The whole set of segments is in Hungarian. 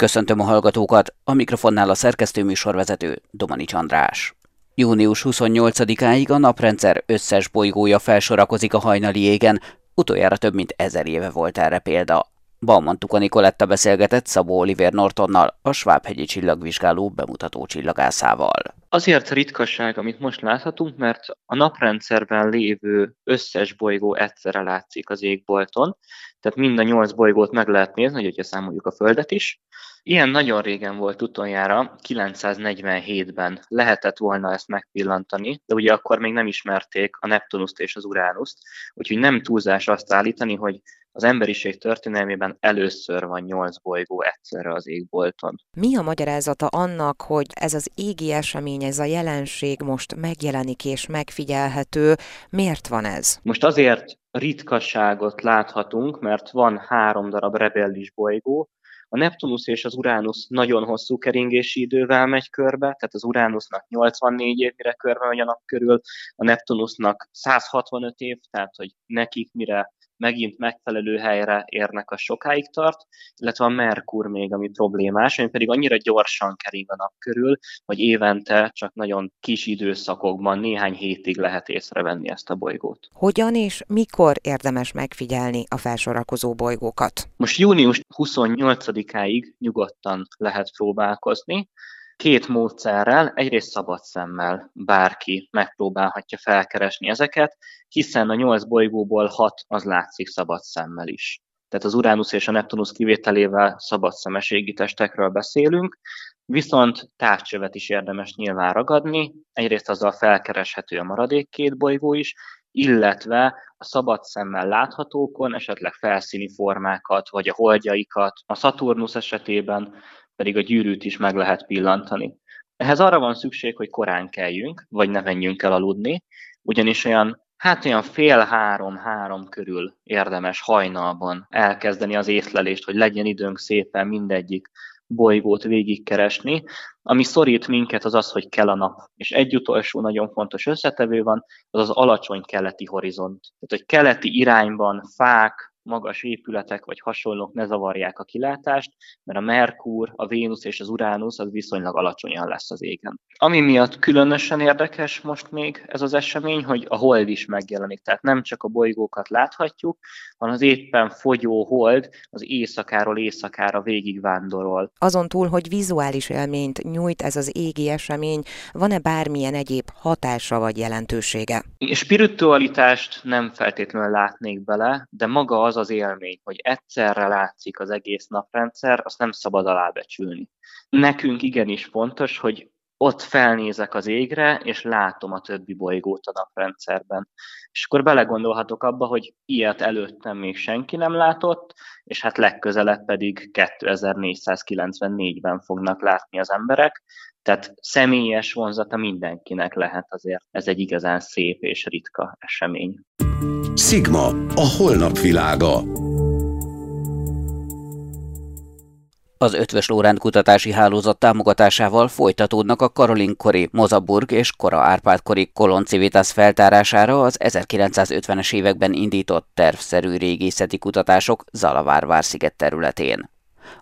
Köszöntöm a hallgatókat, a mikrofonnál a szerkesztő műsorvezető Domani András. Június 28-áig a naprendszer összes bolygója felsorakozik a hajnali égen, utoljára több mint ezer éve volt erre példa. Bauman Tuka Nikoletta beszélgetett Szabó Oliver Nortonnal, a Svábhegyi csillagvizsgáló bemutató csillagászával. Azért ritkaság, amit most láthatunk, mert a naprendszerben lévő összes bolygó egyszerre látszik az égbolton, tehát mind a nyolc bolygót meg lehet nézni, hogyha számoljuk a Földet is. Ilyen nagyon régen volt utoljára, 947-ben lehetett volna ezt megpillantani, de ugye akkor még nem ismerték a Neptunuszt és az Uránuszt, úgyhogy nem túlzás azt állítani, hogy az emberiség történelmében először van nyolc bolygó egyszerre az égbolton. Mi a magyarázata annak, hogy ez az égi esemény, ez a jelenség most megjelenik és megfigyelhető? Miért van ez? Most azért ritkaságot láthatunk, mert van három darab rebellis bolygó, a Neptunus és az Uránusz nagyon hosszú keringési idővel megy körbe, tehát az Uránusznak 84 év, mire körbe megy a nap körül, a Neptunusnak 165 év, tehát hogy nekik mire megint megfelelő helyre érnek, a sokáig tart, illetve a Merkur még, ami problémás, ami pedig annyira gyorsan kering a nap körül, hogy évente csak nagyon kis időszakokban, néhány hétig lehet észrevenni ezt a bolygót. Hogyan és mikor érdemes megfigyelni a felsorakozó bolygókat? Most június 28-áig nyugodtan lehet próbálkozni két módszerrel, egyrészt szabad szemmel bárki megpróbálhatja felkeresni ezeket, hiszen a nyolc bolygóból hat az látszik szabad szemmel is. Tehát az Uránusz és a Neptunusz kivételével szabad szemes testekről beszélünk, viszont távcsövet is érdemes nyilván ragadni, egyrészt azzal felkereshető a maradék két bolygó is, illetve a szabad szemmel láthatókon esetleg felszíni formákat, vagy a holdjaikat. A Saturnus esetében pedig a gyűrűt is meg lehet pillantani. Ehhez arra van szükség, hogy korán keljünk, vagy ne menjünk el aludni, ugyanis olyan Hát olyan fél három-három körül érdemes hajnalban elkezdeni az észlelést, hogy legyen időnk szépen mindegyik bolygót végigkeresni. Ami szorít minket az az, hogy kell a nap. És egy utolsó nagyon fontos összetevő van, az az alacsony keleti horizont. Tehát, hogy keleti irányban fák, magas épületek vagy hasonlók ne zavarják a kilátást, mert a Merkur, a Vénusz és az Uránusz az viszonylag alacsonyan lesz az égen. Ami miatt különösen érdekes most még ez az esemény, hogy a hold is megjelenik, tehát nem csak a bolygókat láthatjuk, hanem az éppen fogyó hold az éjszakáról éjszakára végigvándorol. Azon túl, hogy vizuális élményt nyújt ez az égi esemény, van-e bármilyen egyéb hatása vagy jelentősége? Spiritualitást nem feltétlenül látnék bele, de maga az az élmény, hogy egyszerre látszik az egész naprendszer, azt nem szabad alábecsülni. Nekünk igenis fontos, hogy ott felnézek az égre, és látom a többi bolygót a naprendszerben. És akkor belegondolhatok abba, hogy ilyet előttem még senki nem látott, és hát legközelebb pedig 2494-ben fognak látni az emberek, tehát személyes vonzata mindenkinek lehet azért. Ez egy igazán szép és ritka esemény. Sigma, a holnap világa. Az Ötvös Lóránt kutatási hálózat támogatásával folytatódnak a Karolin kori Mozaburg és Kora Árpád kori Koloncivitas feltárására az 1950-es években indított tervszerű régészeti kutatások Zalavár sziget területén.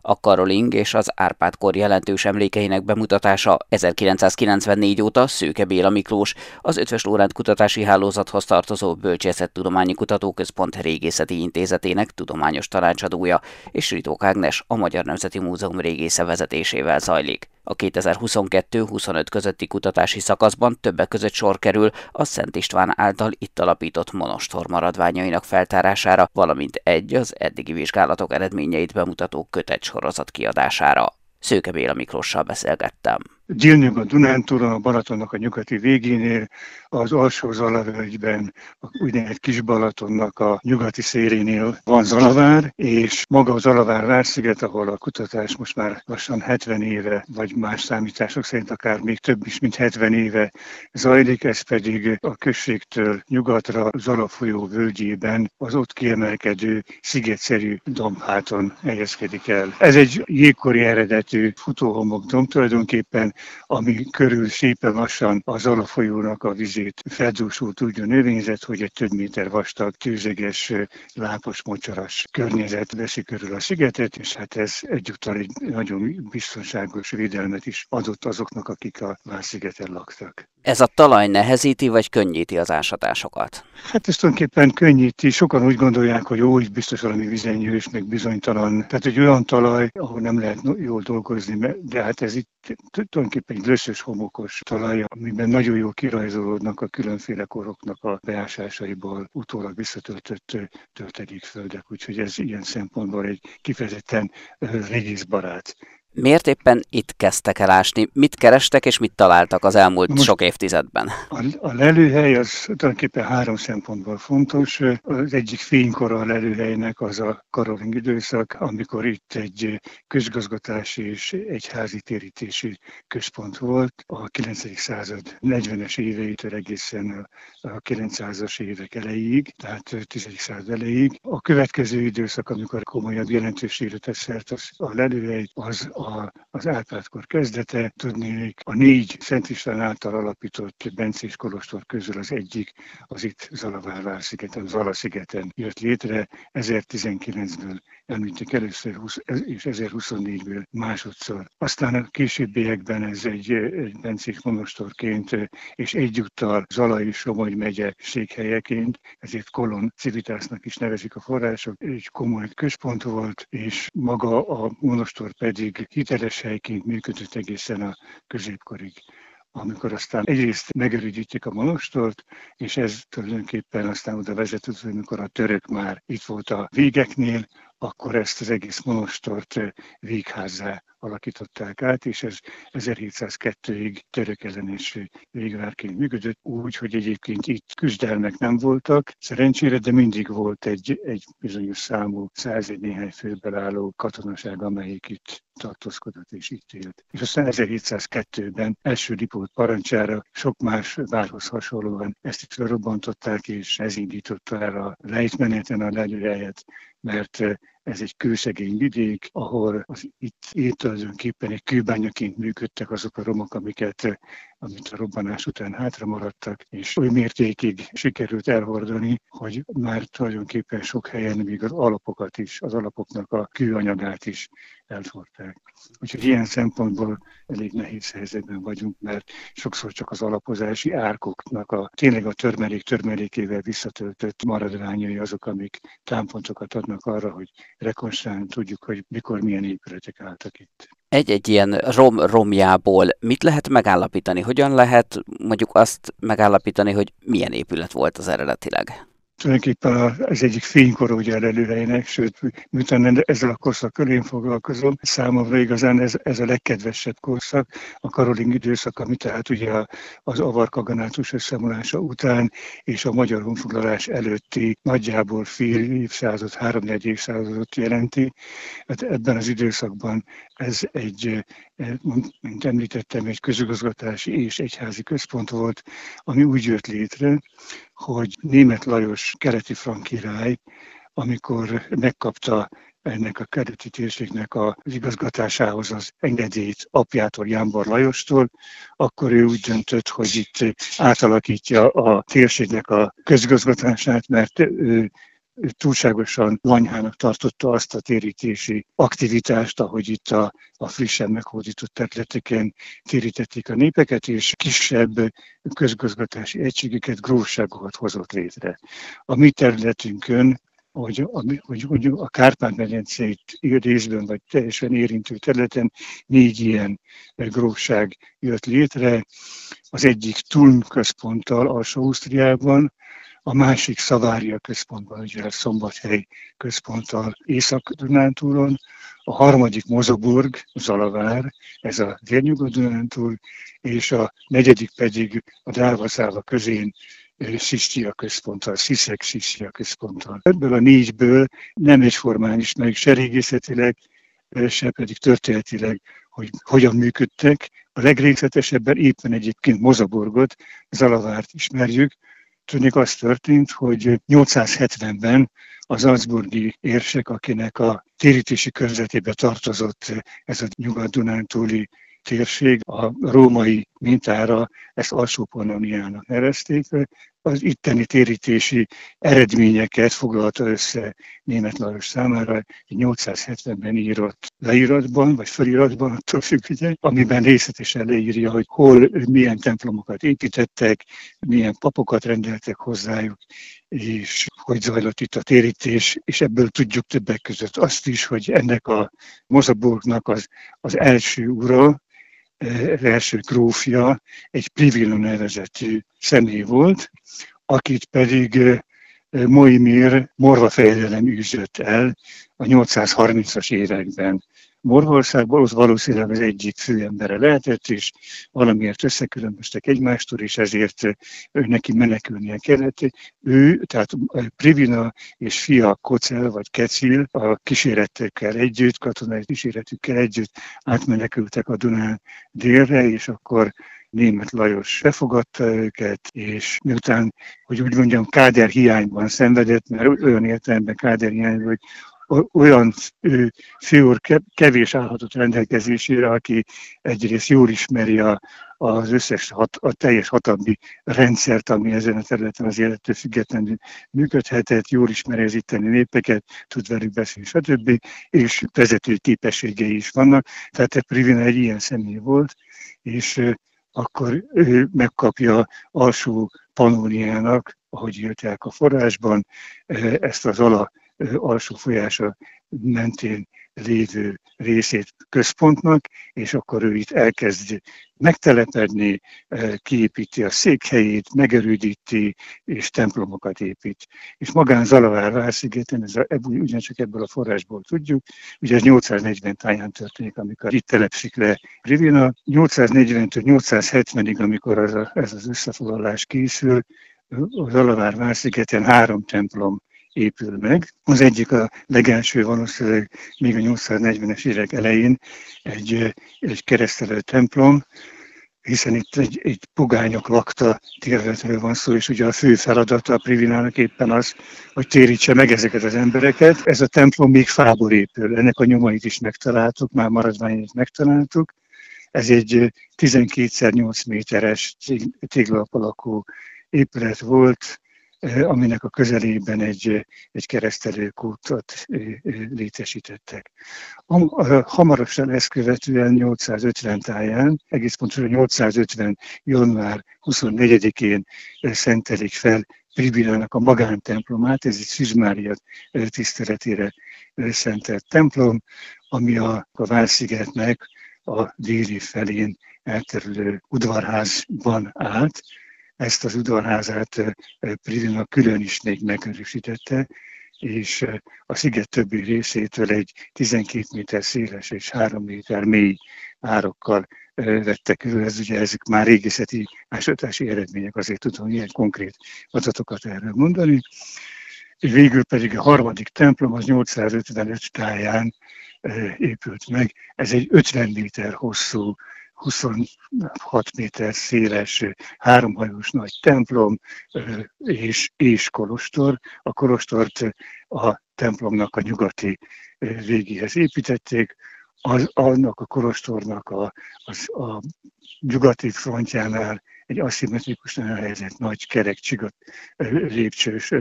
A Karoling és az Árpád-kor jelentős emlékeinek bemutatása 1994 óta Szőke Béla Miklós, az Ötvös Lóránt Kutatási Hálózathoz tartozó Bölcsészettudományi Kutatóközpont Régészeti Intézetének tudományos tanácsadója, és Ritók Ágnes, a Magyar Nemzeti Múzeum régésze vezetésével zajlik. A 2022-25 közötti kutatási szakaszban többek között sor kerül a Szent István által itt alapított monostor maradványainak feltárására, valamint egy az eddigi vizsgálatok eredményeit bemutató kötet sorozat kiadására. Szőke Béla Miklossal beszélgettem. Délnyugat Dunántúron, a Balatonnak a nyugati végénél, az alsó Zalavölgyben, a úgynevezett Kis Balatonnak a nyugati szélénél van Zalavár, és maga a Zalavár vársziget, ahol a kutatás most már lassan 70 éve, vagy más számítások szerint akár még több is, mint 70 éve zajlik, ez pedig a községtől nyugatra Zala folyó völgyében az ott kiemelkedő szigetszerű dombháton helyezkedik el. Ez egy jégkori eredetű futóhomok domb tulajdonképpen, ami körül szépen lassan az alafolyónak a vizét feldúsult úgy a növényzet, hogy egy több méter vastag, tűzeges, lápos, mocsaras környezet veszi körül a szigetet, és hát ez egyúttal egy nagyon biztonságos védelmet is adott azoknak, akik a Várszigeten laktak. Ez a talaj nehezíti vagy könnyíti az ásatásokat? Hát ez tulajdonképpen könnyíti. Sokan úgy gondolják, hogy ó, itt biztos valami vizenyős, meg bizonytalan. Tehát egy olyan talaj, ahol nem lehet jól dolgozni, de hát ez itt tulajdonképpen egy löszös homokos talaj, amiben nagyon jól kirajzolódnak a különféle koroknak a beásásaiból utólag visszatöltött töltedékföldek. Úgyhogy ez ilyen szempontból egy kifejezetten régészbarát Miért éppen itt kezdtek el ásni? Mit kerestek és mit találtak az elmúlt Most sok évtizedben? A, a lelőhely az tulajdonképpen három szempontból fontos. Az egyik fénykora a lelőhelynek az a karoling időszak, amikor itt egy közgazgatási és egyházi térítési központ volt. A 9. század 40-es éveitől egészen a 900-as évek elejéig, tehát 10. század elejéig. A következő időszak, amikor komolyabb jelentőségre tesz szert, az a lelőhely, az a, az Árpádkor kezdete. Tudnék, a négy Szent István által alapított Bencés Kolostor közül az egyik, az itt Zalavár szigeten, Zala szigeten jött létre. 1019-ből említik először, és 1024-ből másodszor. Aztán a későbbiekben ez egy, egy Bencés monostorként, és egyúttal Zala és Somogy megye székhelyeként, ezért Kolon civitásznak is nevezik a források, egy komoly központ volt, és maga a monostor pedig hiteles helyként működött egészen a középkorig amikor aztán egyrészt megerődítik a monostort, és ez tulajdonképpen aztán oda vezetett, hogy amikor a török már itt volt a végeknél, akkor ezt az egész monostort végházzá alakították át, és ez 1702-ig török ellenes végvárként működött, úgy, hogy egyébként itt küzdelmek nem voltak, szerencsére, de mindig volt egy, egy bizonyos számú, százegy néhány főből álló katonaság, amelyik itt tartózkodott és itt élt. És aztán 1702-ben első ripót parancsára sok más várhoz hasonlóan ezt itt felrobbantották, és ez indította el a lejtmeneten a lelőhelyet, mert ez egy kőszegény vidék, ahol az itt tulajdonképpen egy kőbányaként működtek azok a romok, amiket amit a robbanás után hátra maradtak, és oly mértékig sikerült elhordani, hogy már tulajdonképpen sok helyen még az alapokat is, az alapoknak a kőanyagát is elhordták. Úgyhogy ilyen szempontból elég nehéz helyzetben vagyunk, mert sokszor csak az alapozási árkoknak a tényleg a törmelék törmelékével visszatöltött maradványai azok, amik támpontokat adnak arra, hogy rekonstruálni tudjuk, hogy mikor milyen épületek álltak itt egy-egy ilyen rom romjából mit lehet megállapítani? Hogyan lehet mondjuk azt megállapítani, hogy milyen épület volt az eredetileg? Tulajdonképpen az egyik fénykor ugye lelőhelynek, sőt, miután ezzel a korszakkal én foglalkozom, számomra igazán ez, ez a legkedvesebb korszak, a karoling időszak, ami tehát ugye az avarkaganátus összeomlása után és a magyar honfoglalás előtti nagyjából fél évszázad, három évszázadot jelenti. Hát ebben az időszakban ez egy, mint említettem, egy közigazgatási és egyházi központ volt, ami úgy jött létre, hogy német Lajos keleti frank király, amikor megkapta ennek a keleti térségnek az igazgatásához az engedélyt apjától, Jánbor Lajostól, akkor ő úgy döntött, hogy itt átalakítja a térségnek a közigazgatását, mert ő túlságosan lanyhának tartotta azt a térítési aktivitást, ahogy itt a, a frissen meghódított területeken térítették a népeket, és kisebb közgazgatási egységeket, grófságokat hozott létre. A mi területünkön hogy, hogy, hogy a Kárpát-medencét részben vagy teljesen érintő területen négy ilyen grófság jött létre. Az egyik Tulm központtal Alsó-Ausztriában, a másik Szavária központban, ugye Szombathely központtal Észak-Dunántúron, a harmadik Mozoburg, Zalavár, ez a délnyugat Dunántúl, és a negyedik pedig a Drávaszáva közén Szistia központtal, Sziszek Szistia központtal. Ebből a négyből nem egyformán ismerjük se régészetileg, se pedig történetileg, hogy hogyan működtek. A legrészletesebben éppen egyébként Mozaborgot, Zalavárt ismerjük, Tudnék, az történt, hogy 870-ben az Salzburgi érsek, akinek a térítési körzetébe tartozott ez a nyugat-dunántúli térség a római mintára ezt alsó Pannoniának nevezték. Az itteni térítési eredményeket foglalta össze német Lajos számára egy 870-ben írott leíratban, vagy feliratban, attól függ, ugye, amiben részletesen leírja, hogy hol milyen templomokat építettek, milyen papokat rendeltek hozzájuk, és hogy zajlott itt a térítés, és ebből tudjuk többek között azt is, hogy ennek a Mozaburgnak az, az első ura, első grófja egy Privilo nevezetű személy volt, akit pedig Moimir morvafejlelem űzött el a 830-as években. Morvaországból az valószínűleg az egyik főembere lehetett, és valamiért összekülönböztek egymástól, és ezért ő neki menekülnie kellett. Ő, tehát Privina és fia Kocel vagy Kecil a kíséretekkel együtt, katonai kíséretükkel együtt átmenekültek a Dunán délre, és akkor német Lajos befogadta őket, és miután, hogy úgy mondjam, káder hiányban szenvedett, mert olyan értelemben káder hiányban, hogy olyan fiúr kevés állhatott rendelkezésére, aki egyrészt jól ismeri a, az összes, hat, a teljes hatalmi rendszert, ami ezen a területen az élettől függetlenül működhetett, jól ismeri az itteni népeket, tud velük beszélni, stb. És vezető képességei is vannak. Tehát Privina egy ilyen személy volt, és akkor ő megkapja alsó panóniának, ahogy írták a forrásban, ezt az ala alsó folyása mentén lévő részét központnak, és akkor ő itt elkezd megtelepedni, kiépíti a székhelyét, megerődíti, és templomokat épít. És magán Zalavár várszigeten, ez a, ugyancsak ebből a forrásból tudjuk, ugye ez 840 táján történik, amikor itt telepszik le Rivina, 840-től 870-ig, amikor az a, ez az összefoglalás készül, az Alavár várszigeten három templom épül meg. Az egyik a legelső valószínűleg még a 840-es évek elején egy, egy keresztelő templom, hiszen itt egy, egy pogányok lakta térletről van szó, és ugye a fő feladata a Privinának éppen az, hogy térítse meg ezeket az embereket. Ez a templom még fából épül, ennek a nyomait is megtaláltuk, már maradványait megtaláltuk. Ez egy 12x8 méteres téglap alakú épület volt, aminek a közelében egy, egy keresztelőkútot létesítettek. Hamarosan ezt követően 850 táján, egész pontosan 850. január 24-én szentelik fel Pribilának a magántemplomát, ez egy Szűz Mária tiszteletére szentelt templom, ami a, a Várszigetnek a déli felén elterülő udvarházban állt, ezt az udvarházát Pridina külön is még megerősítette, és a sziget többi részétől egy 12 méter széles és 3 méter mély árokkal vette körül. Ez ugye ezek már régészeti ásatási eredmények, azért tudom ilyen konkrét adatokat erről mondani. Végül pedig a harmadik templom az 855 táján épült meg. Ez egy 50 méter hosszú 26 méter széles, háromhajós nagy templom és, és kolostor. A kolostort a templomnak a nyugati végéhez építették, az, annak a kolostornak a, az, a nyugati frontjánál egy aszimmetrikusan elhelyezett nagy kerek csigat lépcsős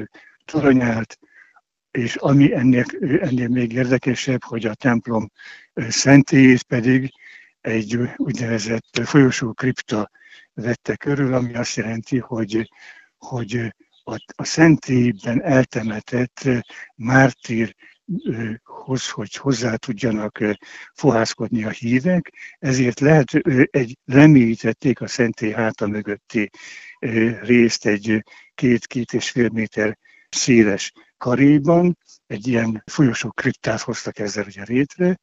torony állt, és ami ennél, ennél még érdekesebb, hogy a templom szentélyét pedig egy úgynevezett folyosó kripta vette körül, ami azt jelenti, hogy, hogy a, a szentélyben eltemetett mártír hoz, hogy hozzá tudjanak fohászkodni a hívek, ezért lehet, egy, lemélyítették a szentély háta mögötti részt egy két-két és fél méter széles karéban, egy ilyen folyosó kriptát hoztak ezzel ugye rétre,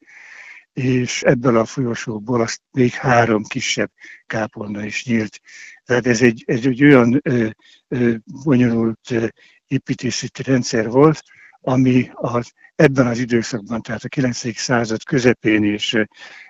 és ebből a folyosóból azt még három kisebb kápolna is nyílt. Tehát ez egy, ez egy olyan ö, ö, bonyolult ö, építészeti rendszer volt, ami az, ebben az időszakban, tehát a 9. század közepén és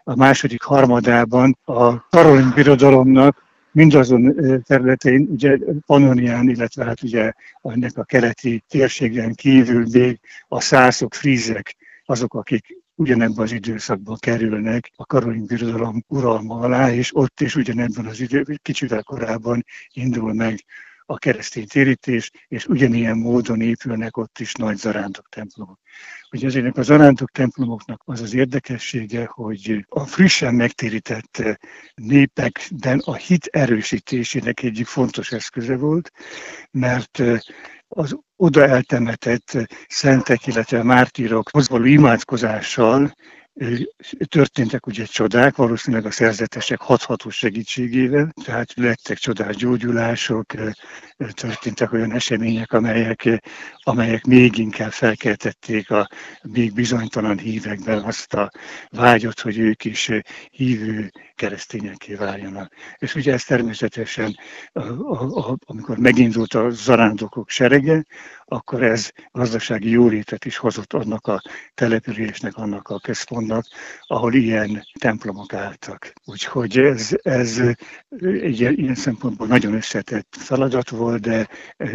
a második harmadában a Karolin birodalomnak mindazon területein, ugye Pannonián, illetve hát ugye ennek a keleti térségen kívül még a szászok, frízek, azok, akik ugyanebben az időszakban kerülnek a Karolin birodalom uralma alá, és ott is ugyanebben az idő, kicsivel korábban indul meg a keresztény térítés, és ugyanilyen módon épülnek ott is nagy zarándok templomok. Ugye ezeknek a zarándok templomoknak az az érdekessége, hogy a frissen megtérített népekben a hit erősítésének egyik fontos eszköze volt, mert az oda eltemetett szentek, illetve mártírokhoz való imádkozással Történtek ugye csodák, valószínűleg a szerzetesek hathatós segítségével, tehát lettek csodás gyógyulások, történtek olyan események, amelyek, amelyek még inkább felkeltették a még bizonytalan hívekben azt a vágyot, hogy ők is hívő keresztényeké váljanak. És ugye ez természetesen, amikor megindult a zarándokok serege, akkor ez gazdasági jólétet is hozott annak a településnek, annak a központnak, ahol ilyen templomok álltak. Úgyhogy ez, ez egy ilyen szempontból nagyon összetett feladat volt, de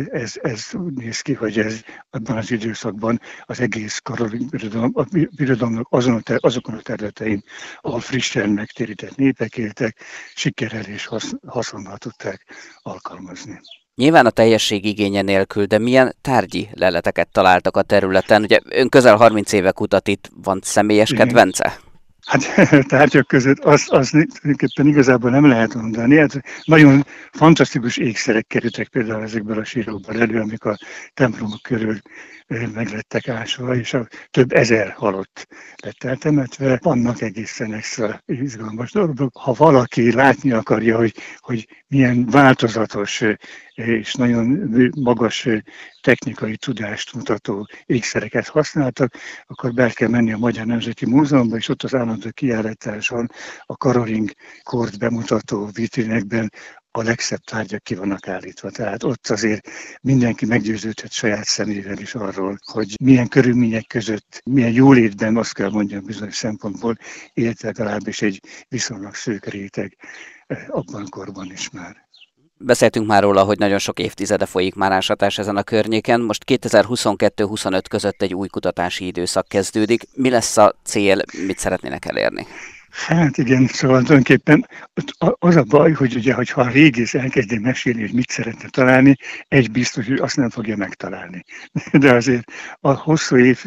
ez, ez úgy néz ki, hogy ez abban az időszakban az egész Karolin birodalom, a birodalomnak azon a ter, azokon a területein, ahol frissen megtérített népek éltek, sikerrel és haszonnal tudták alkalmazni. Nyilván a teljesség igénye nélkül, de milyen tárgyi leleteket találtak a területen? Ugye ön közel 30 éve kutat itt, van személyes Igen. kedvence? Hát tárgyak között azt az tulajdonképpen igazából nem lehet mondani. Hát nagyon fantasztikus ékszerek kerültek például ezekből a sírokból elő, amik a templomok körül meglettek ásva, és a több ezer halott lett eltemetve. Vannak egészen extra izgalmas dolgok. Ha valaki látni akarja, hogy, hogy milyen változatos és nagyon magas technikai tudást mutató ékszereket használtak, akkor be kell menni a Magyar Nemzeti Múzeumba, és ott az állandó kiállításon a Karoling kort bemutató vitrinekben a legszebb tárgyak ki vannak állítva. Tehát ott azért mindenki meggyőződhet saját szemével is arról, hogy milyen körülmények között, milyen jólétben, azt kell mondjam bizonyos szempontból, élt legalábbis egy viszonylag szők réteg abban korban is már. Beszéltünk már róla, hogy nagyon sok évtizede folyik már ásatás ezen a környéken. Most 2022-25 között egy új kutatási időszak kezdődik. Mi lesz a cél, mit szeretnének elérni? Hát igen, szóval tulajdonképpen az a baj, hogy ugye, hogyha a régész elkezdi mesélni, hogy mit szeretne találni, egy biztos, hogy azt nem fogja megtalálni. De azért a hosszú év,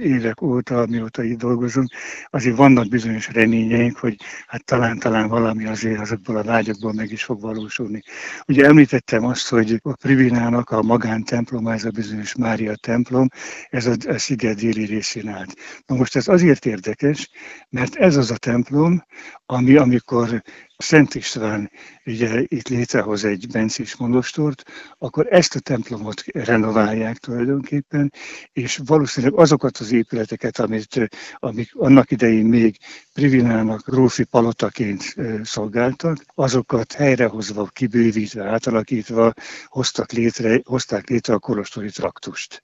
évek óta, mióta itt dolgozunk, azért vannak bizonyos reményeink, hogy hát talán-talán valami azért azokból a vágyakból meg is fog valósulni. Ugye említettem azt, hogy a Privinának a magántemplom, ez a bizonyos Mária templom, ez a, a sziget déli részén állt. Na most ez azért érdekes, mert ez az a templom, templom, ami amikor Szent István ugye itt létrehoz egy bencés monostort, akkor ezt a templomot renoválják tulajdonképpen, és valószínűleg azokat az épületeket, amit, amik annak idején még Privinának Rófi palotaként szolgáltak, azokat helyrehozva, kibővítve, átalakítva hoztak létre, hozták létre a kolostori traktust.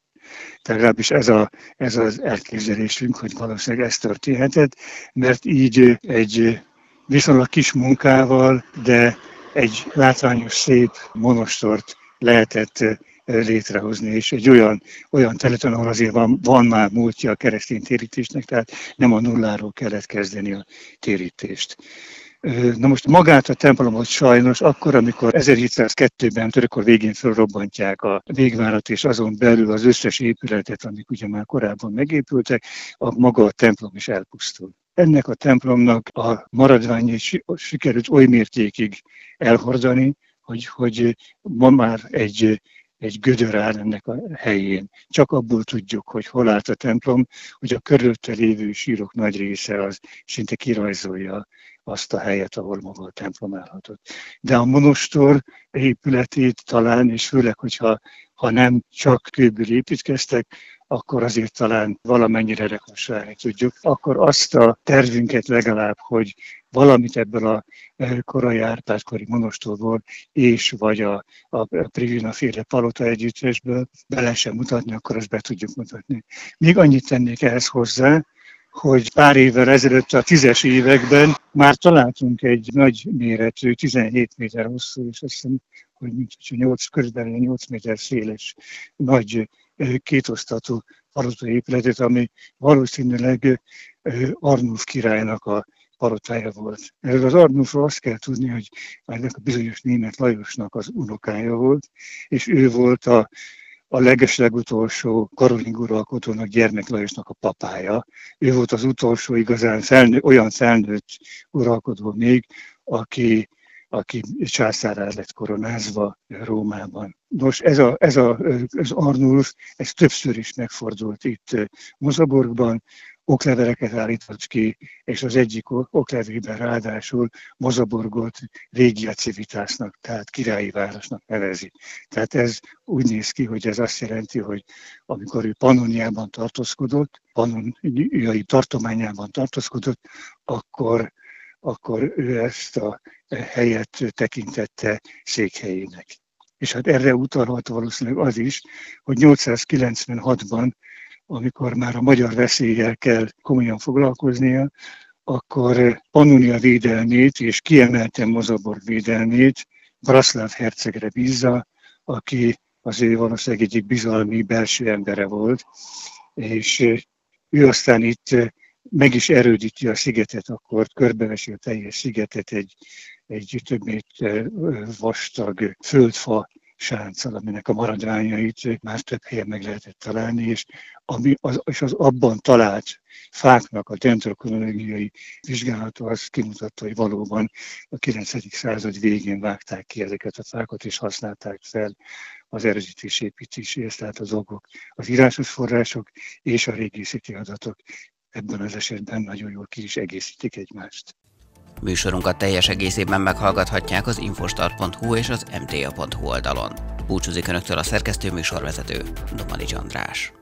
Tehát legalábbis ez, a, ez az elképzelésünk, hogy valószínűleg ez történhetett, mert így egy viszonylag kis munkával, de egy látványos, szép monostort lehetett létrehozni, és egy olyan, olyan területen, ahol azért van, van már múltja a keresztény térítésnek, tehát nem a nulláról kellett kezdeni a térítést. Na most magát a templomot sajnos akkor, amikor 1702-ben törökor végén felrobbantják a végvárat, és azon belül az összes épületet, amik ugye már korábban megépültek, a maga a templom is elpusztul. Ennek a templomnak a maradványait sikerült oly mértékig elhordani, hogy, hogy ma már egy egy gödör áll ennek a helyén. Csak abból tudjuk, hogy hol állt a templom, hogy a körülötte lévő sírok nagy része az szinte kirajzolja azt a helyet, ahol maga a templom állhatott. De a monostor épületét talán, és főleg, hogyha ha nem csak kőből építkeztek, akkor azért talán valamennyire rekonstruálni tudjuk. Akkor azt a tervünket legalább, hogy valamit ebből a e, korai Árpád-kori monostorból és vagy a, a Privina féle palota együttesből be lehessen mutatni, akkor azt be tudjuk mutatni. Még annyit tennék ehhez hozzá, hogy pár évvel ezelőtt a tízes években már találtunk egy nagy méretű, 17 méter hosszú, és azt hiszem, hogy 8, körülbelül 8 méter széles nagy kétosztatú palota épületet, ami valószínűleg Arnulf királynak a palotája volt. Ez az Arnulfról azt kell tudni, hogy ennek a bizonyos német Lajosnak az unokája volt, és ő volt a a legeslegutolsó Karolin uralkodónak, Gyermek Lajosnak a papája. Ő volt az utolsó igazán felnő, olyan felnőtt uralkodó még, aki, aki császárá lett koronázva Rómában. Nos, ez, a, ez a, az Arnulf, ez többször is megfordult itt Mozaborgban, okleveleket állított ki, és az egyik oklevében ráadásul Mozaborgot régia civitásnak, tehát királyi városnak nevezi. Tehát ez úgy néz ki, hogy ez azt jelenti, hogy amikor ő Pannoniában tartózkodott, Pannoniai tartományában tartózkodott, akkor, akkor ő ezt a helyet tekintette székhelyének. És hát erre utalhat valószínűleg az is, hogy 896-ban amikor már a magyar veszéllyel kell komolyan foglalkoznia, akkor Pannonia védelmét és kiemelten Mozaborg védelmét Braszláv hercegre bízza, aki az ő valószínűleg egyik bizalmi belső embere volt, és ő aztán itt meg is erődíti a szigetet, akkor körbevesi a teljes szigetet egy, egy több méter vastag földfa sánccal, aminek a maradványait már több helyen meg lehetett találni, és, ami az, és az abban talált fáknak a dendrokronológiai vizsgálata az kimutatta, hogy valóban a 9. század végén vágták ki ezeket a fákat, és használták fel az erősítés építéséhez, tehát az okok, az írásos források és a régészeti adatok ebben az esetben nagyon jól ki is egészítik egymást. Műsorunkat teljes egészében meghallgathatják az infostart.hu és az mta.hu oldalon. Búcsúzik Önöktől a szerkesztő műsorvezető, Domani András.